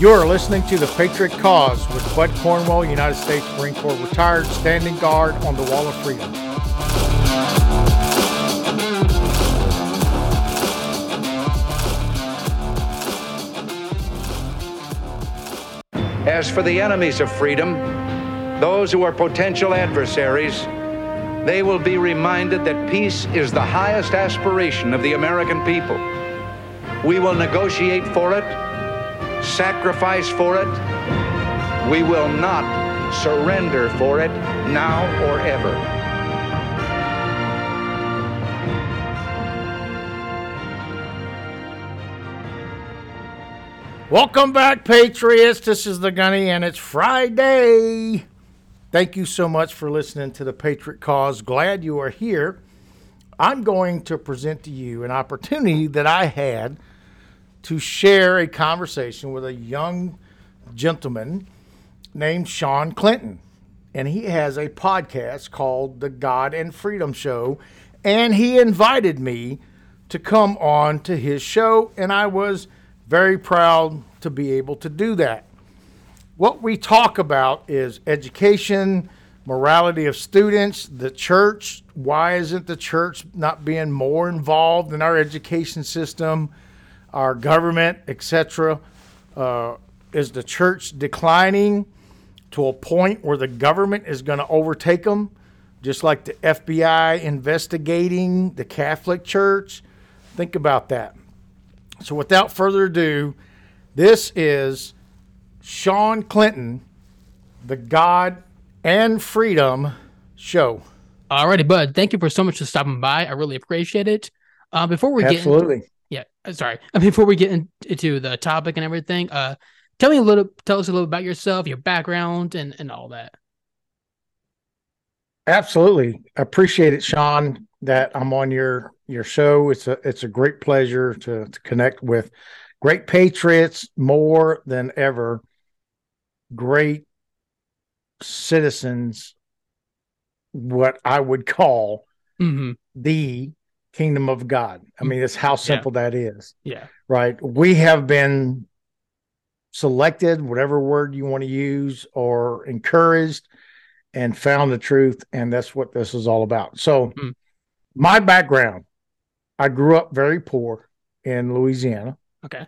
You are listening to The Patriot Cause with Bud Cornwell, United States Marine Corps retired, standing guard on the Wall of Freedom. As for the enemies of freedom, those who are potential adversaries, they will be reminded that peace is the highest aspiration of the American people. We will negotiate for it, sacrifice for it. We will not surrender for it now or ever. Welcome back, Patriots. This is the Gunny, and it's Friday. Thank you so much for listening to the Patriot Cause. Glad you are here. I'm going to present to you an opportunity that I had to share a conversation with a young gentleman named Shawn Clinton. And he has a podcast called The God and Freedom Show. And he invited me to come on to his show, and I was very proud to be able to do that. What we talk about is education, morality of students, the church. Why isn't the church not being more involved in our education system, our government, etc.? Uh, is the church declining to a point where the government is going to overtake them, just like the FBI investigating the Catholic Church? Think about that. So, without further ado, this is Shawn Clinton, the God and Freedom Show. Alrighty, bud. Thank you for so much for stopping by. I really appreciate it. Uh, before we Absolutely. get into, yeah, sorry. Before we get into the topic and everything, uh, tell me a little, tell us a little about yourself, your background, and and all that. Absolutely, appreciate it, Shawn. That I'm on your your show. It's a it's a great pleasure to, to connect with great patriots more than ever. Great citizens, what I would call Mm-hmm. the kingdom of God. I mean, it's how simple that is, Yeah. right? We have been selected, whatever word you want to use, or encouraged and found the truth. And that's what this is all about. So, Mm. my background I grew up very poor in Louisiana. Okay.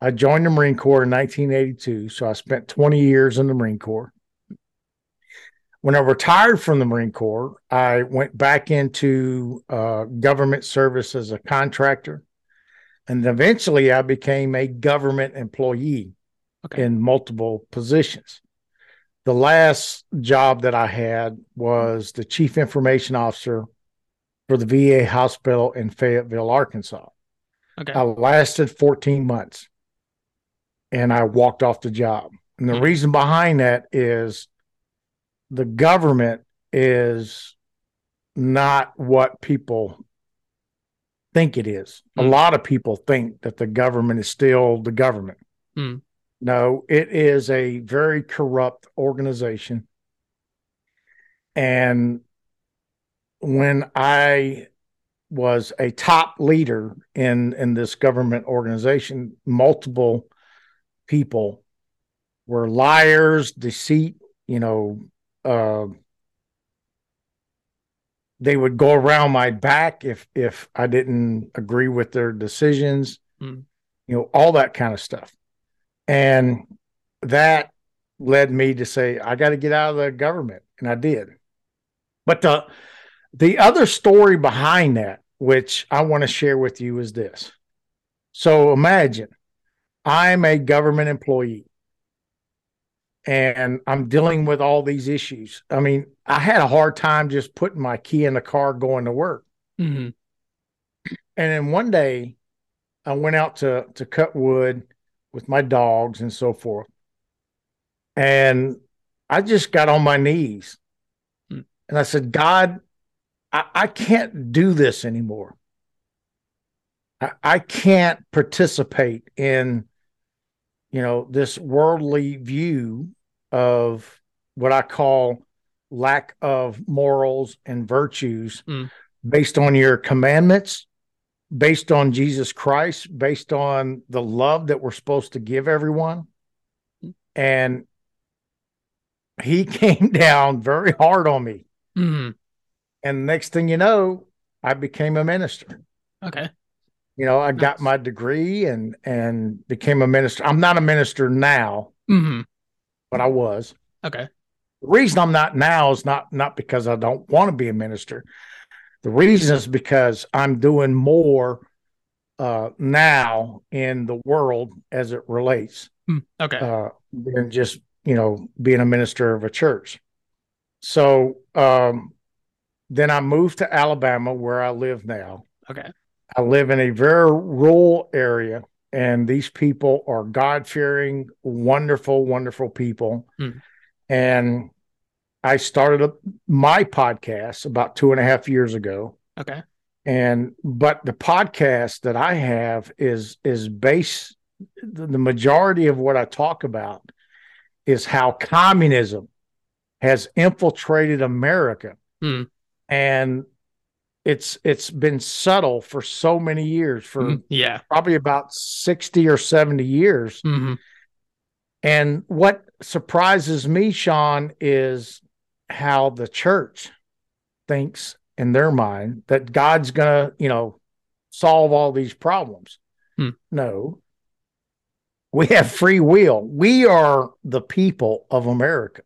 I joined the Marine Corps in 1982. So, I spent 20 years in the Marine Corps. When I retired from the Marine Corps, I went back into uh, government service as a contractor. And eventually I became a government employee Okay. in multiple positions. The last job that I had was the chief information officer for the VA hospital in Fayetteville, Arkansas. Okay. I lasted 14 months and I walked off the job. And the Hmm. reason behind that is the government is not what people think it is. A Hmm. lot of people think that the government is still the government. Hmm. No, it is a very corrupt organization. And when I was a top leader in in this government organization, multiple people were liars, deceit, you know, uh, they would go around my back if if I didn't agree with their decisions, Hmm. you know, all that kind of stuff. And that led me to say, I got to get out of the government. And I did. But the the other story behind that, which I want to share with you, is this. So imagine I'm a government employee and I'm dealing with all these issues. I mean, I had a hard time just putting my key in the car going to work. Mm-hmm. And then one day I went out to to cut wood with my dogs and so forth. And I just got on my knees Hmm. and I said, God, I, I can't do this anymore. I, I can't participate in, you know, this worldly view of what I call lack of morals and virtues Hmm. based on your commandments, based on Jesus Christ, based on the love that we're supposed to give everyone. and he came down very hard on me. hmm And next thing you know, I became a minister. Okay. You know, I got my degree and and became a minister. I'm not a minister now, hmm but I was. Okay. The reason I'm not now is not not because I don't want to be a minister. The reason is because I'm doing more uh, now in the world as it relates Hmm. Okay. uh, than just you know being a minister of a church. So um, then I moved to Alabama, where I live now. okay. I live in a very rural area, and these people are God fearing, wonderful, wonderful people. Hmm. And I started a, my podcast about two and a half years ago. Okay. And but the podcast that I have is is based the, the majority of what I talk about is how communism has infiltrated America. Hmm. And it's it's been subtle for so many years for Mhm. Yeah. probably about 60 or 70 years hmm and what surprises me shawn is how the church thinks in their mind that god's gonna you know solve all these problems Hmm. no we have free will we are the people of america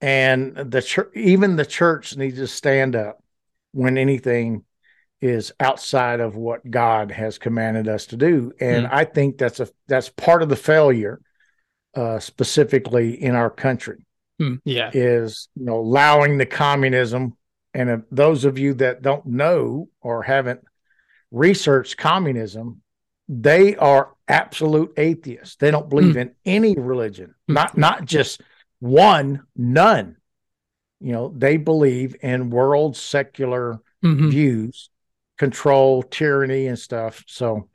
and the church even the church needs to stand up when anything is outside of what God has commanded us to do. And Hmm. I think that's a that's part of the failure, uh, specifically in our country, Mm, yeah. is you know allowing the communism. And if those of you that don't know or haven't researched communism, they are absolute atheists. They don't believe in any religion, Hmm. not not just one, none. You know, they believe in world secular hmm views, control, tyranny, and stuff. So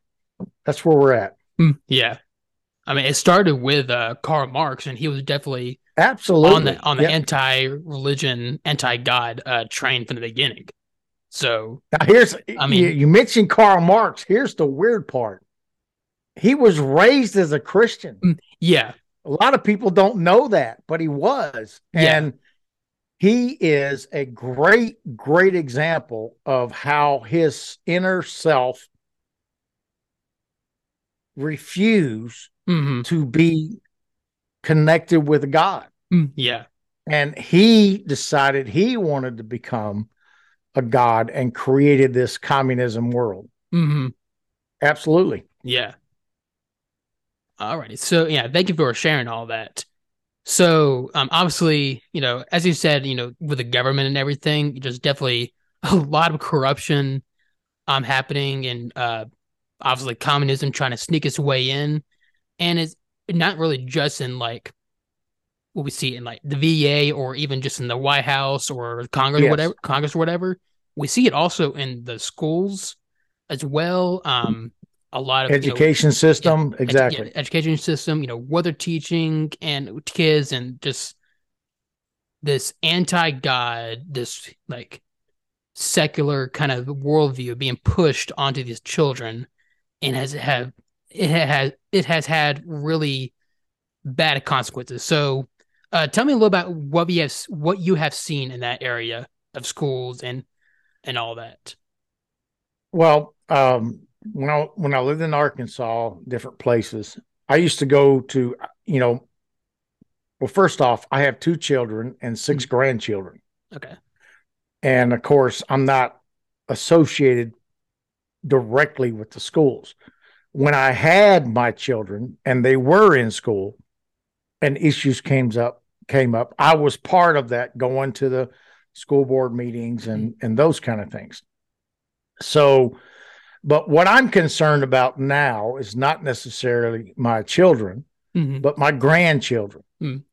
that's where we're at. Mm, Yeah. I mean, it started with uh, Karl Marx, and he was definitely Absolutely. on the on the Yeah. anti-religion, anti-God uh, train from the beginning. So, Now here's I mean- you, you mentioned Karl Marx. Here's the weird part. He was raised as a Christian. yeah, A lot of people don't know that, but he was. Yeah. He is a great, great example of how his inner self refused hmm to be connected with God. yeah, And he decided he wanted to become a God and created this communism world. hmm Absolutely. yeah. All righty. So, yeah, thank you for sharing all that. So, um, obviously, you know, as you said, you know, with the government and everything, there's definitely a lot of corruption, um, happening, and uh, obviously communism trying to sneak its way in, and it's not really just in like what we see in like the VA or even just in the White House or Congress or whatever, Congress or whatever. We see it also in the schools as well. Um, a lot of you know, Education system. edu- exactly. yeah, education system, you know, what they're teaching and kids and just this anti-God, this like secular kind of worldview being pushed onto these children and has have it has it has had really bad consequences. So uh, tell me a little about what we have what you have seen in that area of schools and and all that. Well, um, when I when I lived in Arkansas, different places, I used to go to, you know, well, first off, I have two children and 6 mm-hmm. grandchildren. Okay. And of course, I'm not associated directly with the schools. When I had my children and they were in school and issues came up came up, I was part of that going to the school board meetings and mm-hmm. and those kind of things. So but what I'm concerned about now is not necessarily my children, hmm but my grandchildren Mm.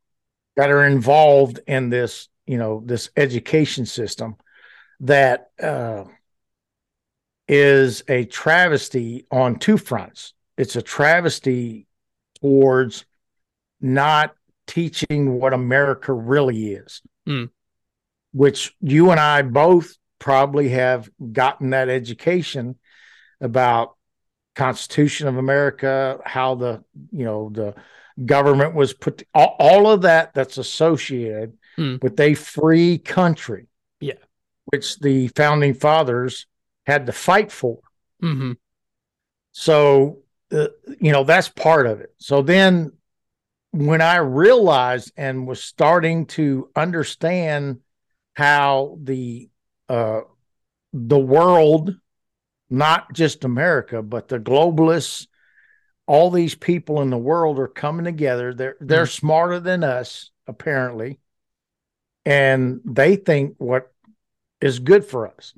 that are involved in this, you know, this education system that uh, is a travesty on two fronts. It's a travesty towards not teaching what America really is, Mm. which you and I both probably have gotten that education about Constitution of America, how the you know the government was put all, all of that that's associated Mm. with a free country. Yeah. Which the founding fathers had to fight for. hmm So, uh, you know, that's part of it. So then when I realized and was starting to understand how the uh, the world, not just America, but the globalists, all these people in the world are coming together. They're they're smarter than us, apparently, and they think what is good for us.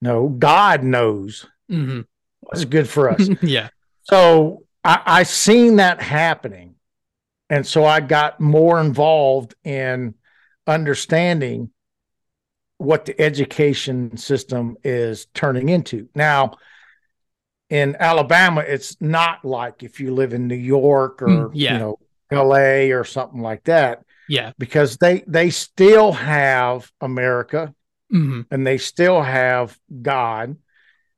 No, God knows mm-hmm. what's good for us. yeah. So I, I seen that happening. And so I got more involved in understanding what the education system is turning into. Now, in Alabama, it's not like if you live in New York or Mm, yeah. you know LA or something like that, Yeah. because they they still have America hmm and they still have God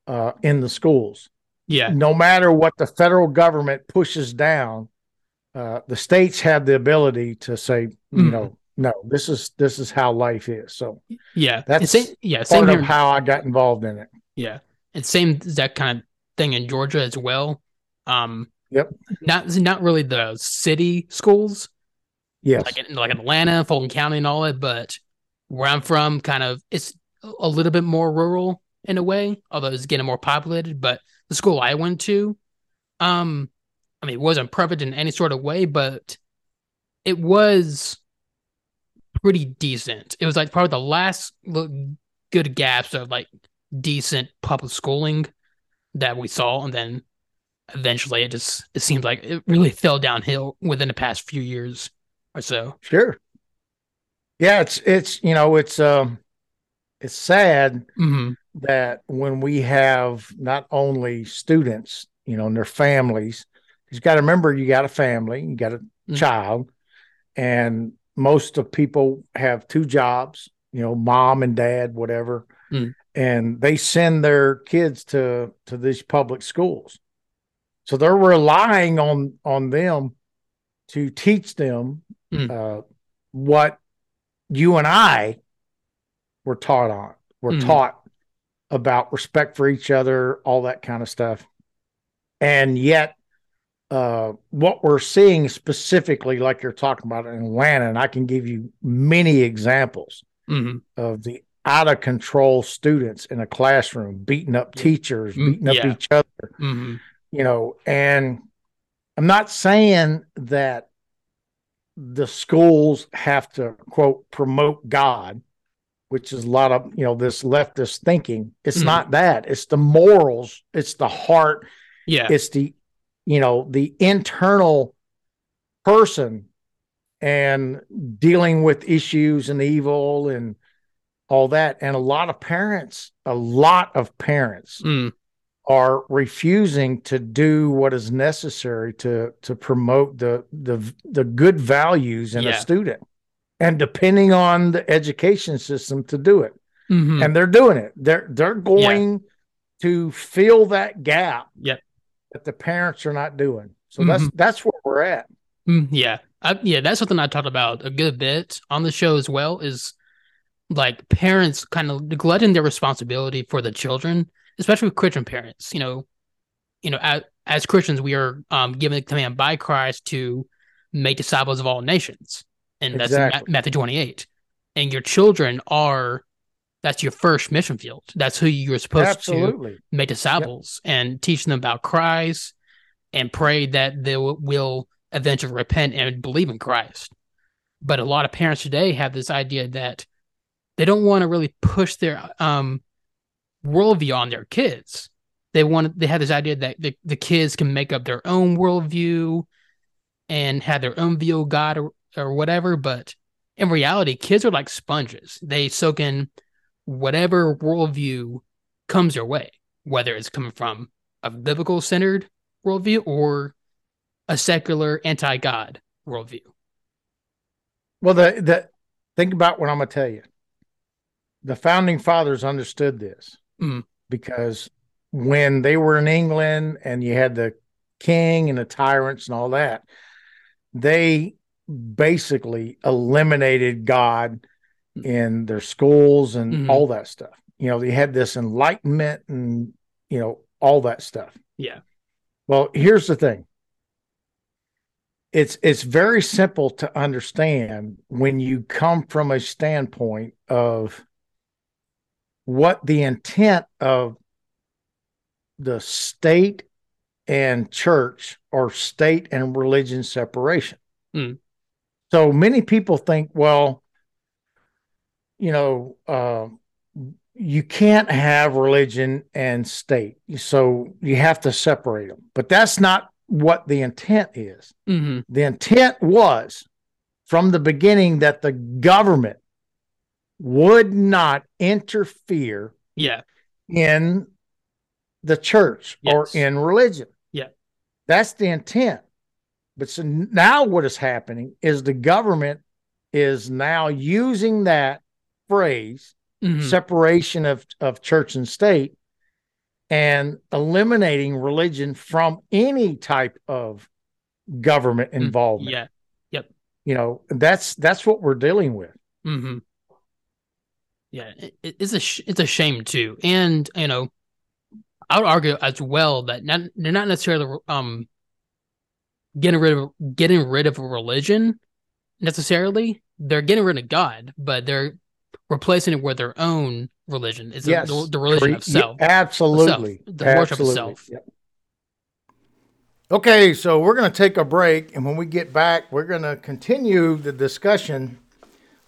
uh, in the schools Yeah. no matter what the federal government pushes down, uh, the states have the ability to say, you Mhm. know, no, this is this is how life is. So Yeah. That's same, yeah. Same part here. of how I got involved in it. Yeah, and same that kind of thing in Georgia as well. Um, Yep. Not not really the city schools Yes. like in, like Atlanta, Fulton County, and all that, but where I'm from, kind of it's a little bit more rural in a way, although it's getting more populated. But the school I went to, um, I mean, it wasn't perfect in any sort of way, but it was pretty decent. It was like probably the last good gaps of like decent public schooling that we saw, and then eventually it just it seemed like it really fell downhill within the past few years or so. Sure. Yeah, it's it's you know, it's um it's sad hmm that when we have not only students, you know, and their families, you got to remember you got a family, you got a Mhm. child, and most of people have two jobs, you know, mom and dad, whatever, Mm. and they send their kids to to these public schools, so they're relying on on them to teach them Mm. uh, what you and I were taught on, were Mhm. taught about respect for each other, all that kind of stuff. And yet, uh, what we're seeing specifically, like you're talking about in Atlanta, and I can give you many examples hmm of the out of control students in a classroom beating up teachers, Mm, beating up each other, hmm you know, and I'm not saying that the schools have to quote promote God, which is a lot of you know this leftist thinking. It's Mhm. not that. It's the morals. It's the heart. Yeah. It's the you know the internal person and dealing with issues and evil and all that. And a lot of parents, a lot of parents Mm. are refusing to do what is necessary to to promote the the the good values in Yeah. a student and depending on the education system to do it hmm and they're doing it they're they're going to fill that gap Yep. That the parents are not doing so that's that's where we're at Mm, yeah, I, yeah, that's something I talked about a good bit on the show as well. Is like parents kind of neglecting their responsibility for the children, especially with Christian parents. You know, you know, as, as Christians, we are um, given the command by Christ to make disciples of all nations, and that's Exactly. Matthew twenty-eight. And your children are that's your first mission field. That's who you're supposed to make disciples and teach them about Christ and pray that they will, will eventually repent and believe in Christ. But a lot of parents today have this idea that they don't want to really push their um, worldview on their kids. They want they have this idea that the, the kids can make up their own worldview and have their own view of God or, or whatever. But in reality, kids are like sponges. They soak in whatever worldview comes your way, whether it's coming from a biblical centered worldview or a secular anti God worldview. well the the think about what i'm going to tell you the founding fathers understood this Mm. because when they were in england and you had the king and the tyrants and all that they basically eliminated God in their schools and Mhm. all that stuff. You know, they had this enlightenment and, you know, all that stuff. Yeah. Well, here's the thing. It's it's very simple to understand when you come from a standpoint of what the intent of the state and church or state and religion separation. Mm. So many people think, well, you know, uh, you can't have religion and state. So you have to separate them. But that's not what the intent is. hmm The intent was from the beginning that the government would not interfere Yeah. in the church or in religion. Yeah. That's the intent. But so now what is happening is the government is now using that phrase, hmm separation of, of church and state, and eliminating religion from any type of government involvement. Mm, Yeah. You know, that's that's what we're dealing with. hmm Yeah, it- it's a sh- it's a shame too, and you know, I would argue as well that not, they're not necessarily um getting rid of getting rid of a religion necessarily. They're getting rid of God, but they're replacing it with their own religion. It's Yes. the, the religion of self. Absolutely. the worship of self. Yep. Okay, so we're going to take a break, and when we get back, we're going to continue the discussion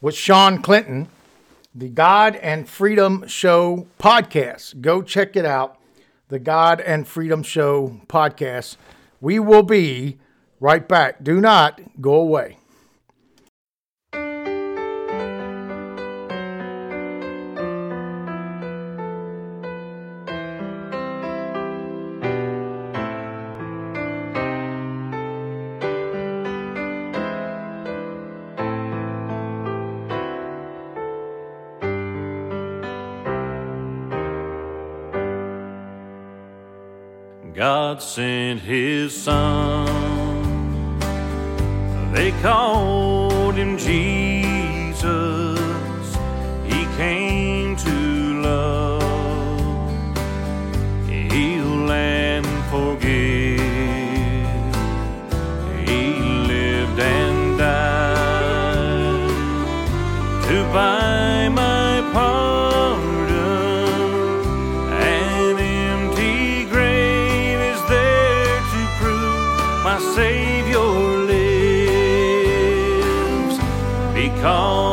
with Shawn Clinton, the God and Freedom Show podcast. Go check it out, the God and Freedom Show podcast. We will be right back. Do not go away. God sent his son. They called him Jesus. My Savior lives. Because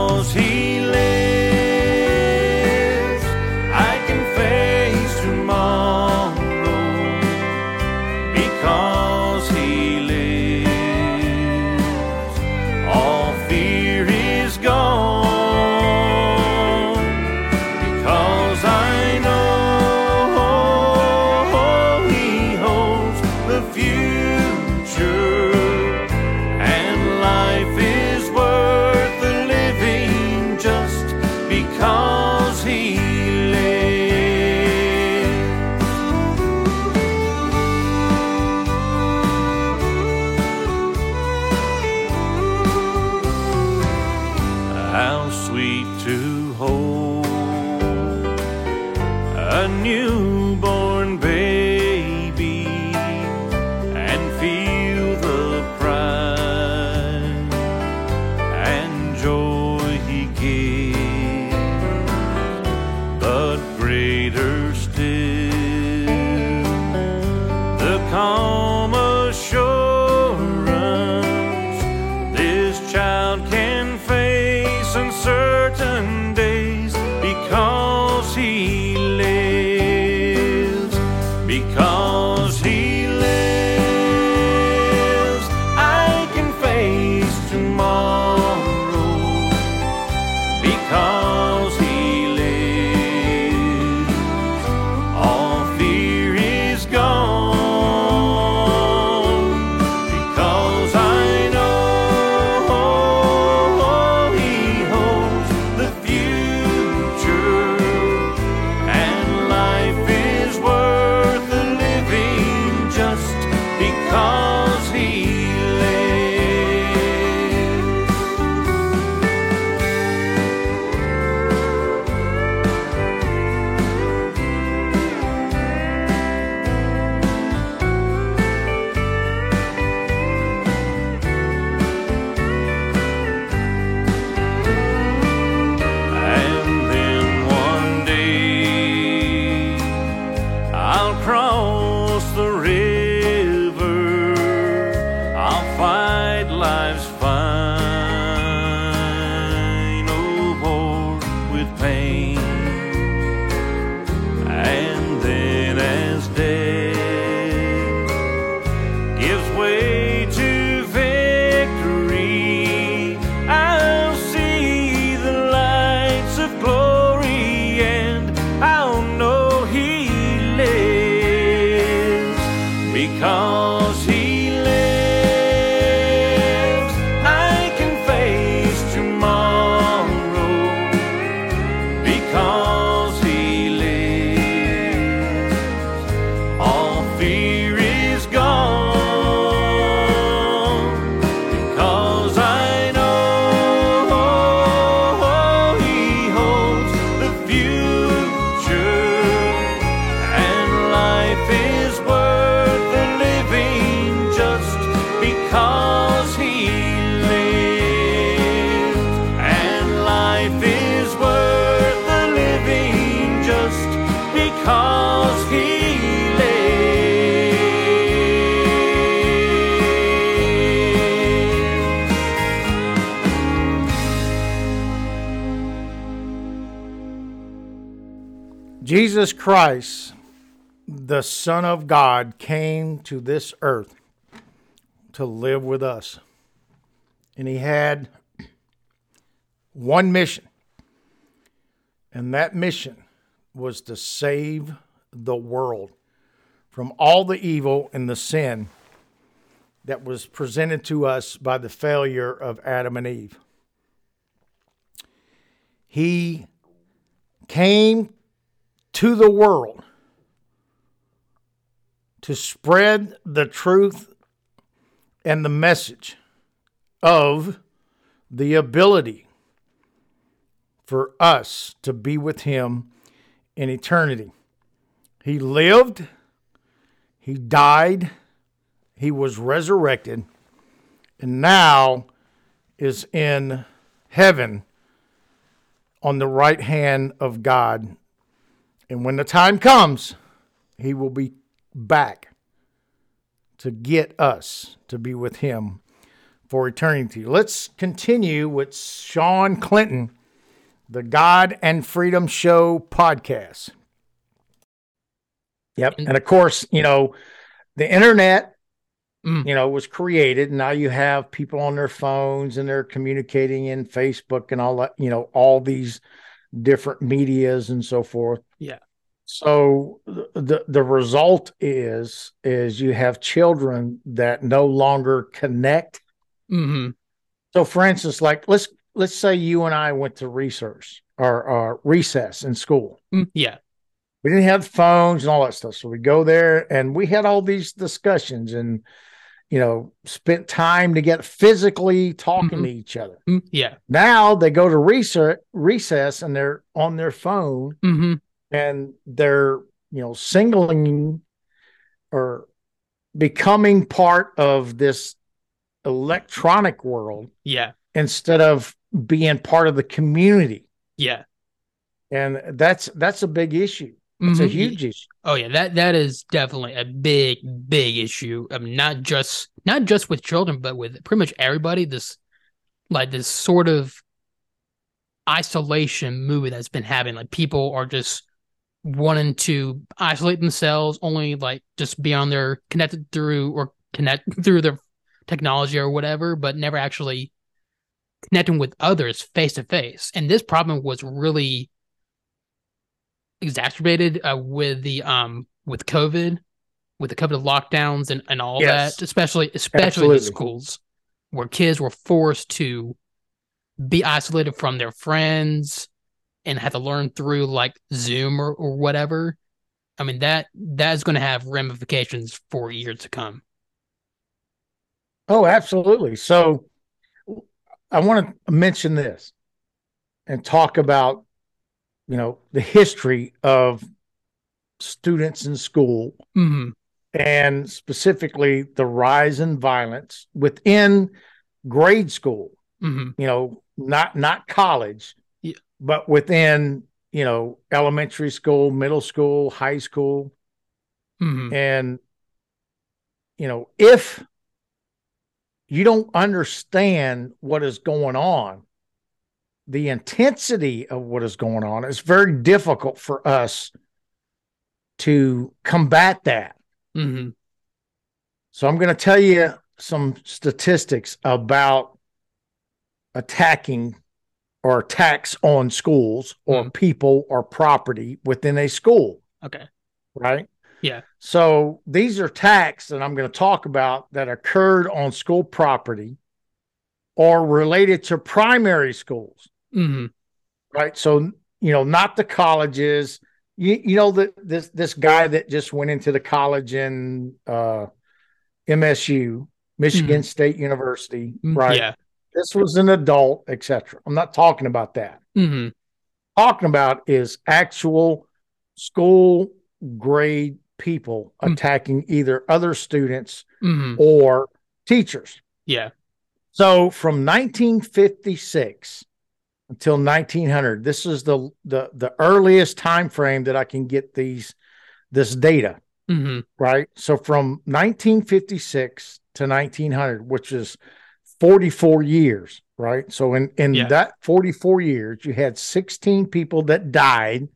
Jesus Christ, the Son of God, came to this earth to live with us. And he had one mission. And that mission was to save the world from all the evil and the sin that was presented to us by the failure of Adam and Eve. He came to the world to spread the truth and the message of the ability for us to be with Him in eternity. He lived, He died, He was resurrected, and now is in heaven on the right hand of God. And when the time comes, He will be back to get us to be with Him for eternity. Let's continue with Shawn Clinton, the God and Freedom Show podcast. Yep. And of course, you know, the internet, Mm. you know, was created. Now you have people on their phones and they're communicating in Facebook and all that, you know, all these different medias and so forth. Yeah. So the the result is is you have children that no longer connect. hmm So for instance, like let's let's say you and I went to research or, or recess in school. Mm, Yeah. we didn't have phones and all that stuff. So we go there and we had all these discussions and, you know, spent time to get physically talking Mhm. to each other. Mm, Yeah. Now they go to research, recess and they're on their phone hmm and they're, you know, singling or becoming part of this electronic world Yeah. instead of being part of the community. Yeah. And that's that's a big issue. It's a Mhm. huge issue. Oh yeah, that that is definitely a big, big issue. I mean, not just not just with children, but with pretty much everybody. This like this sort of isolation movie that's been happening. Like people are just wanting to isolate themselves, only like just be on their connected through or connect through their technology or whatever, but never actually connecting with others face to face. And this problem was really exacerbated uh, with the um with COVID, with the COVID lockdowns and, and all Yes. that, especially especially the Absolutely. schools where kids were forced to be isolated from their friends and had to learn through like Zoom or, or whatever. I mean that that is going to have ramifications for years to come. Oh, absolutely. So I want to mention this and talk about, you know, the history of students in school hmm and specifically the rise in violence within grade school, hmm you know, not not college, Yeah. but within, you know, elementary school, middle school, high school. hmm And, you know, if you don't understand what is going on, the intensity of what is going on, it's very difficult for us to combat that. hmm So I'm going to tell you some statistics about attacking or attacks on schools or people or property within a school. Okay. right? Yeah. So these are attacks that I'm going to talk about that occurred on school property or related to primary schools, hmm right? So you know, not the colleges. You you know that this this guy that just went into the college in uh, MSU, Michigan State University, right? Yeah. This was an adult, etc. I'm not talking about that. Mm-hmm. Talking about is actual school grade people Mm. attacking either other students hmm or teachers. Yeah. So from 1956 until 1900, this is the the the earliest time frame that I can get these this data, hmm right? So from 1956 to 1900, which is 44 years, right? So in in Yeah. that 44 years, you had 16 people that died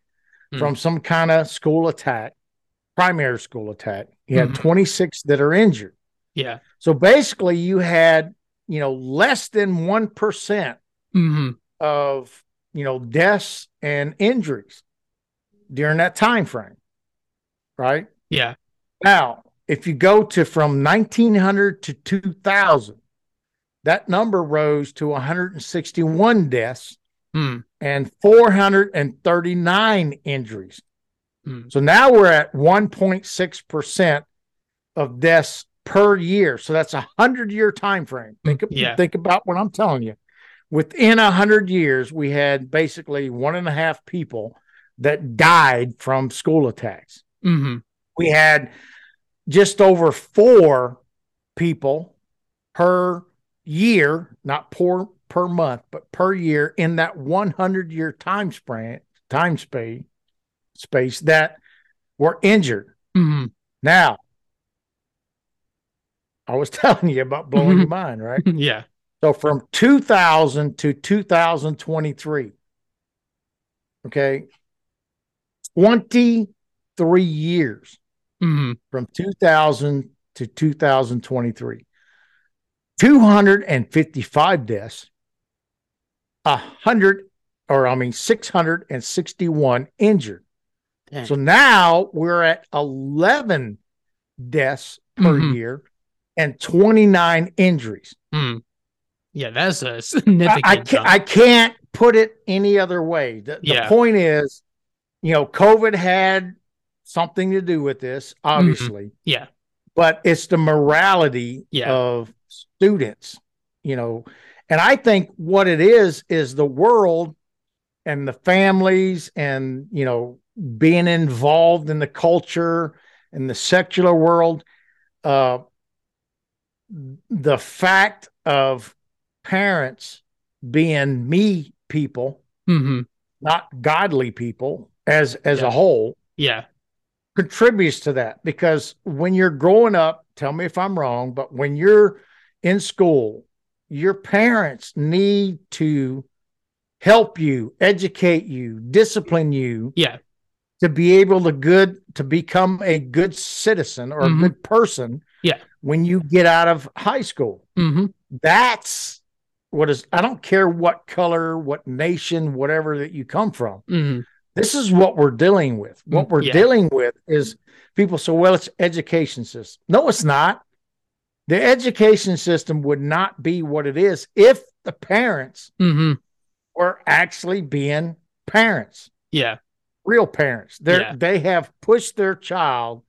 Hmm. from some kind of school attack, primary school attack. You had Mhm. 26 that are injured. Yeah. So basically, you had, you know, less than 1% hmm of, you know, deaths and injuries during that time frame. Right? Yeah. Now, if you go to from 1900 to 2000, that number rose to 161 deaths Mm. and 439 injuries. Mm. So now we're at 1.6% of deaths per year. So that's a 100 year time frame. Think, Yeah. think about what I'm telling you. Within a 100 years, we had basically one and a half people that died from school attacks hmm we had just over four people per year, not per per month, but per year in that 100 year time span, time space, space that were injured. hmm Now, I was telling you about blowing your mind, right? Yeah. So from 2000 to 2023, okay, 23 years hmm from 2000 to 2023. 255 deaths, a hundred, or I mean 661 injured. Dang. So now we're at 11 deaths per Mhm. year and 29 injuries. Mm. Yeah, that's a significant. I, can't. I can't put it any other way. The, the Yeah. point is, you know, COVID had something to do with this, obviously. yeah. but it's the morality Yeah. of students, you know. And I think what it is is the world and the families and, you know, being involved in the culture and the secular world. Uh, the fact of parents being me people, hmm not godly people as as Yeah. a whole, Yeah. contributes to that because when you're growing up, tell me if I'm wrong, but when you're in school, your parents need to help you, educate you, discipline you Yeah. to be able to good to become a good citizen or Mhm. a good person. Yeah. When you get out of high school. hmm That's what is I don't care what color, what nation, whatever that you come from hmm this is what we're dealing with. What Mm, we're yeah. dealing with is people say, well, it's education system. No, it's not. The education system would not be what it is if the parents hmm were actually being parents, Yeah. real parents. They Yeah. they have pushed their child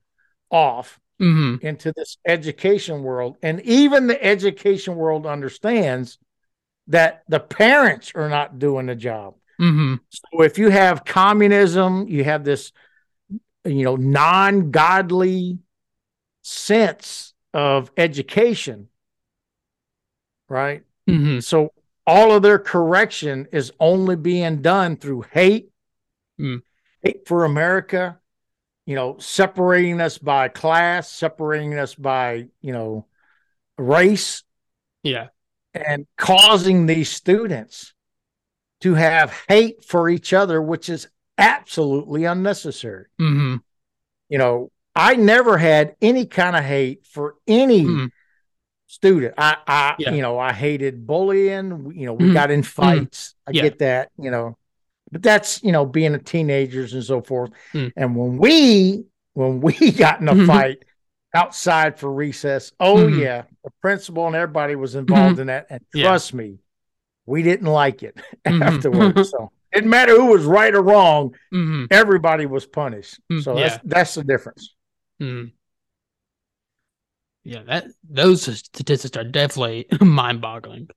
off hmm into this education world. And even the education world understands that the parents are not doing the job. hmm So if you have communism, you have this, you know, non-godly sense of education, right? hmm So all of their correction is only being done through hate, Mm. hate for America, you know, separating us by class, separating us by, you know, race, Yeah. And causing these students to have hate for each other, which is absolutely unnecessary. hmm You know, I never had any kind of hate for any Mhm. student. I, I, Yeah. you know, I hated bullying. You know, we Mhm. got in fights. I Yeah. get that. You know, but that's you know being a teenagers and so forth. Mm. And when we when we got in a Mhm. fight outside for recess, oh Mhm. yeah, the principal and everybody was involved in that. And Yeah. trust me, we didn't like it Mhm. afterwards. So it didn't matter who was right or wrong. hmm Everybody was punished. Mm, So yeah. that's that's the difference. hmm Yeah, that those statistics are definitely mind-boggling.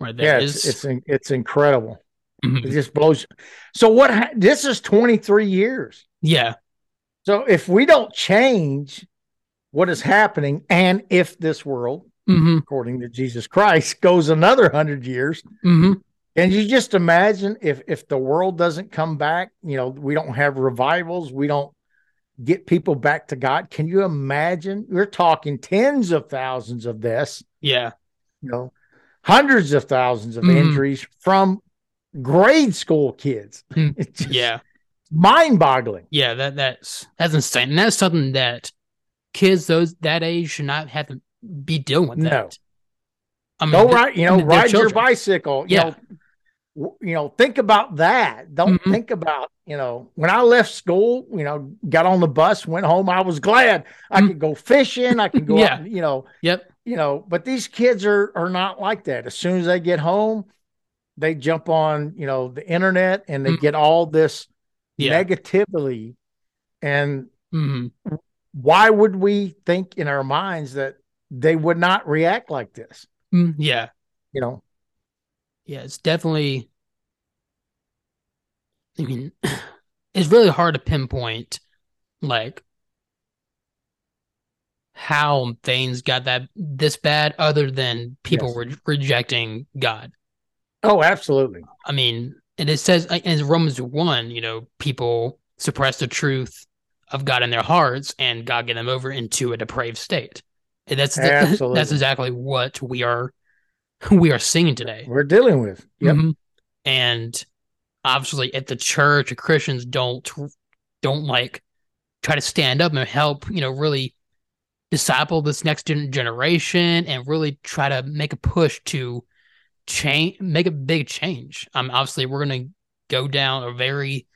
Right there. yeah, it's It's- it's in- it's incredible. It just blows. So what? This is 23 years. yeah. So if we don't change what is happening, and if this world, hmm according to Jesus Christ, goes another hundred years, hmm can you just imagine if if the world doesn't come back? You know, we don't have revivals. We don't get people back to God. Can you imagine? We're talking tens of thousands of deaths. Yeah. You know, hundreds of thousands of Mhm. injuries from grade school kids. Mm, It's just- Yeah. mind-boggling. Yeah, that that's that's insane. And that's something that kids those that age should not have to be dealing with No. that. I mean, Go ride, you know, ride your children. bicycle. You Yeah. know, you know, think about that. Don't Mhm. think about, you know, when I left school, you know, got on the bus, went home. I was glad I Mm. could go fishing. I could go, Yeah. out, you know, Yep. you know. But these kids are are not like that. As soon as they get home, they jump on, you know, the internet and they Mm. get all this Yeah. negativity. And hmm why would we think in our minds that they would not react like this? Mm, yeah. You know, Yeah. It's definitely. I mean, it's really hard to pinpoint, like, how things got that this bad, other than people Yes. re- rejecting God. oh, absolutely. I mean, and it says uh, in Romans 1, you know, people suppress the truth of God in their hearts and God get them over into a depraved state. And that's the, that's exactly what we are we are seeing today. We're dealing with. Yep. Mhm. And obviously at the church Christians don't don't like try to stand up and help, you know, really disciple this next generation and really try to make a push to change make a big change. Um obviously we're going to go down a very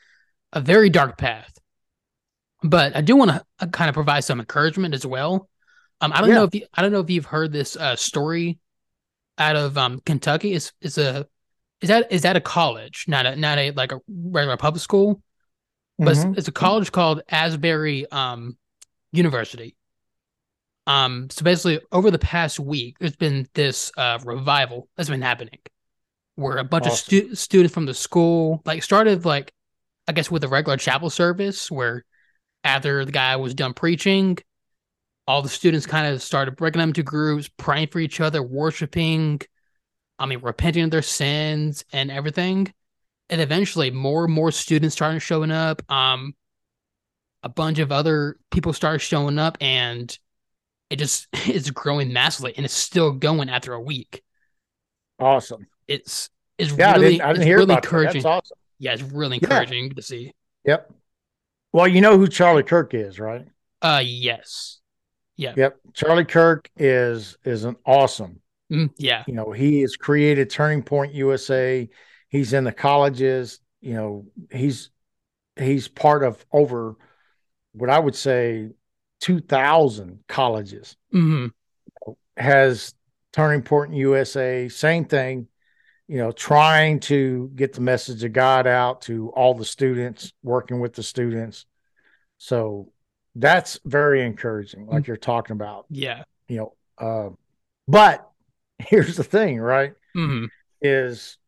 a very dark path. But I do want to uh, kind of provide some encouragement as well. Um I don't Yeah. know if you, I don't know if you've heard this uh story out of um Kentucky. It's it's a is that is that a college, not a not a like a regular public school, but Mhm. it's, it's a college called Asbury um University. Um, so basically, over the past week, there's been this uh revival that's been happening, where a bunch of stu- students from the school like started like, I guess with a regular chapel service where after the guy was done preaching, all the students kind of started breaking them into groups, praying for each other, worshiping, I mean, repenting of their sins and everything. And eventually, more and more students started showing up. Um, a bunch of other people started showing up, and it just is growing massively, and it's still going after a week. Awesome. It's it's Yeah, really I didn't, I didn't it's really about that. encouraging. That's awesome. Yeah, it's really Yeah. encouraging to see. Yep. Well, you know who Charlie Kirk is, right? Uh, yes, Yeah. Yep. Charlie Kirk is is an awesome. Mm, yeah, You know, he has created Turning Point USA. He's in the colleges. You know, he's he's part of over what I would say two thousand colleges. hmm has Turning Point USA, same thing, you know, trying to get the message of God out to all the students, working with the students. So that's very encouraging, like you're talking about, yeah, you know. Uh, but here's the thing, right? hmm Is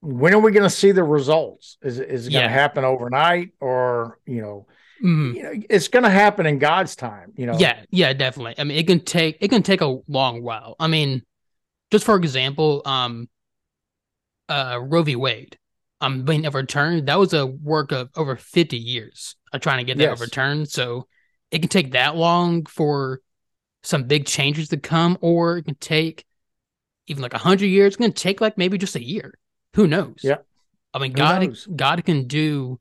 when are we going to see the results? Is, it- is it going Yeah. to happen overnight or, you know, hmm you know, it's going to happen in God's time, you know? Yeah, yeah, definitely. I mean, it can take it can take a long while. I mean, just for example, um, uh, Roe v. Wade, um, being overturned, that was a work of over fifty years of trying to get that Yes. overturned. So it can take that long for some big changes to come, or it can take even like a hundred years. It's going to take like maybe just a year. Who knows? Yeah. I mean, Who God, knows? God can do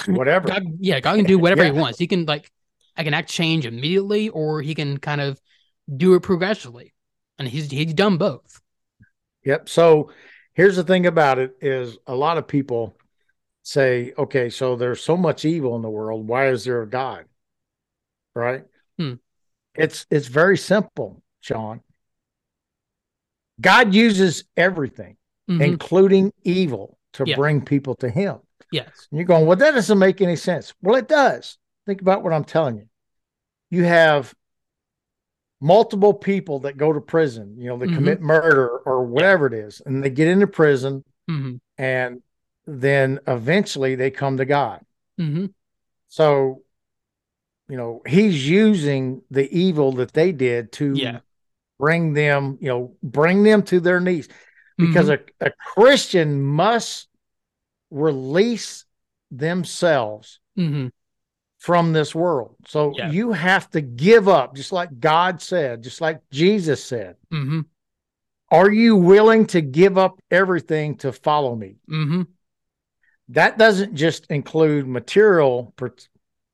Whatever. God, yeah, God can do whatever Yeah. he wants. He can like, I can act change immediately, or he can kind of do it progressively, and he's he's done both. Yep. So here's the thing about it is a lot of people say, okay, so there's so much evil in the world. Why is there a God? Right? Hmm. It's it's very simple, Shawn. God uses everything, Mhm. including evil, to Yeah. bring people to him. yes. And you're going, well, that doesn't make any sense. Well, it does. Think about what I'm telling you. You have multiple people that go to prison, you know, they Mhm. commit murder or whatever it is, and they get into prison hmm and then eventually they come to God. hmm So, you know, he's using the evil that they did to Yeah. bring them, you know, bring them to their knees because Mm-hmm. a, a Christian must release themselves hmm from this world. So Yeah. you have to give up, just like God said, just like Jesus said. hmm Are you willing to give up everything to follow me? hmm that doesn't just include material per,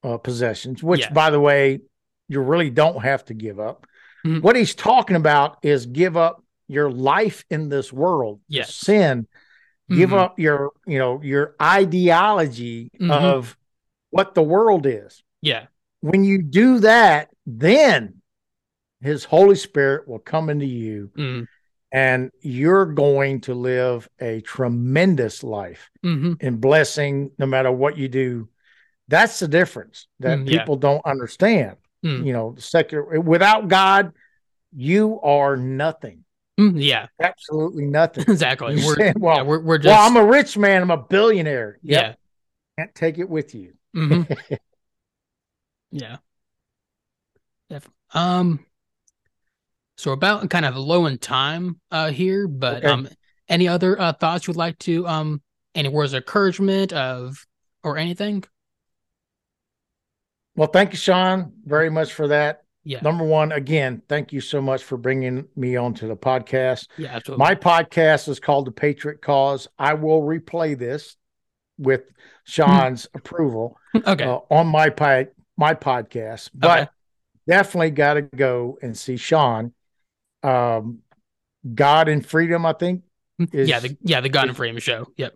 uh, possessions, which, Yeah. by the way, you really don't have to give up. Mhm. What he's talking about is give up your life in this world, Yes. sin, give Mhm. up your, you know, your ideology Mhm. of what the world is. Yeah. When you do that, then his Holy Spirit will come into you Mm. and you're going to live a tremendous life hmm in blessing no matter what you do. That's the difference that Mm, yeah. people don't understand. Mm. You know, the secular without God, you are nothing. Mm, yeah. Absolutely nothing. Exactly. We're, well, yeah, we're we're just well, I'm a rich man, I'm a billionaire. Yep, yeah. Can't take it with you. Hmm yeah. Def- um. So about kind of low in time uh here, but Okay. um, any other uh, thoughts you'd like to um, any words of encouragement of or anything? Well, thank you, Shawn, very much for that. Yeah. Number one, again, thank you so much for bringing me onto the podcast. Yeah. Absolutely. My podcast is called The Patriot Cause. I will replay this with Shawn's approval okay. uh, on my my podcast, but Okay. definitely got to go and see Shawn. Um, God and Freedom, I think. is- yeah. The yeah the God and Freedom show. Yep.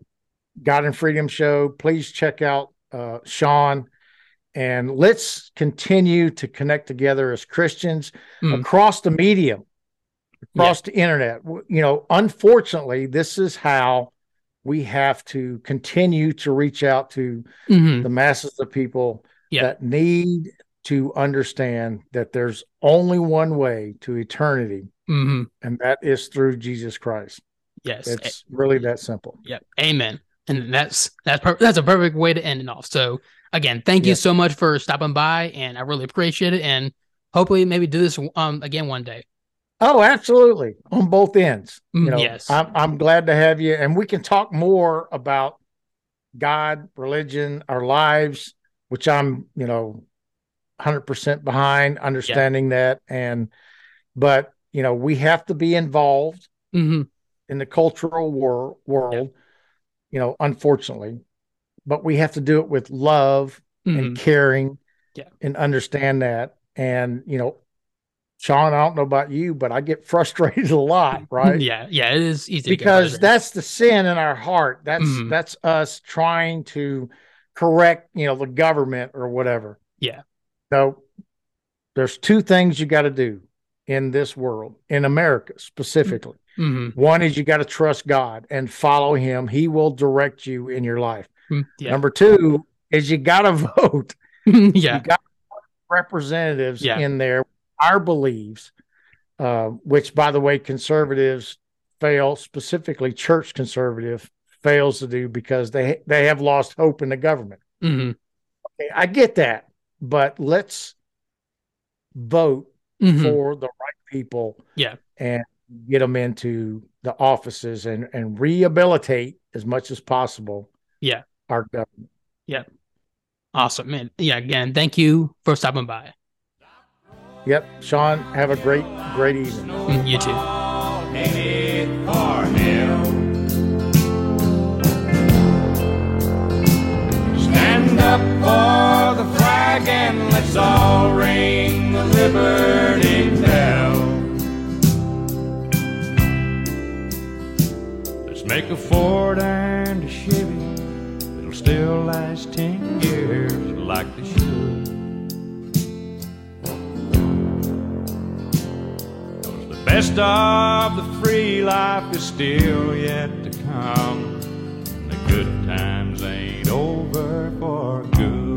God and Freedom show. Please check out uh, Shawn and let's continue to connect together as Christians Mm. across the medium, across the internet. You know, unfortunately, this is how we have to continue to reach out to hmm the masses of people Yeah. that need to understand that there's only one way to eternity, hmm and that is through Jesus Christ. Yes. It's really that simple. Yep. Amen. And that's that's per- that's a perfect way to end it off. So again, thank you Yes. so much for stopping by, and I really appreciate it. And hopefully, maybe do this um again one day. Oh, absolutely. On both ends. Mm, You know, yes. I'm I'm glad to have you and we can talk more about God, religion, our lives, which I'm, you know, 100% behind understanding that and but, you know, we have to be involved hmm in the cultural wor- world, you know, unfortunately, but we have to do it with love hmm and caring Yeah. and understand that. And, you know, Shawn, I don't know about you, but I get frustrated a lot, right? Yeah. Yeah. It is easy because that's the sin in our heart. That's Mhm. that's us trying to correct, you know, the government or whatever. Yeah. So there's two things you got to do in this world, in America specifically. Mhm. One is you got to trust God and follow him. He will direct you in your life. Mm, Yeah. Number two is you got to vote. yeah. You got representatives Yeah. in there, our beliefs, uh, which, by the way, conservatives fail, specifically church conservative fails to do because they they have lost hope in the government. hmm Okay, I get that, but let's vote hmm for the right people. Yeah. and get them into the offices and and rehabilitate as much as possible. Yeah. our government. Yeah, awesome, man. Yeah. Again, thank you for stopping by. Yep, Shawn, have a great great evening. Mm, You too. For. Stand up for the flag and let's all ring the liberty bell. Let's make a Ford and a Chevy. It'll still last ten years best of the free life is still yet to come. The good times ain't over for good.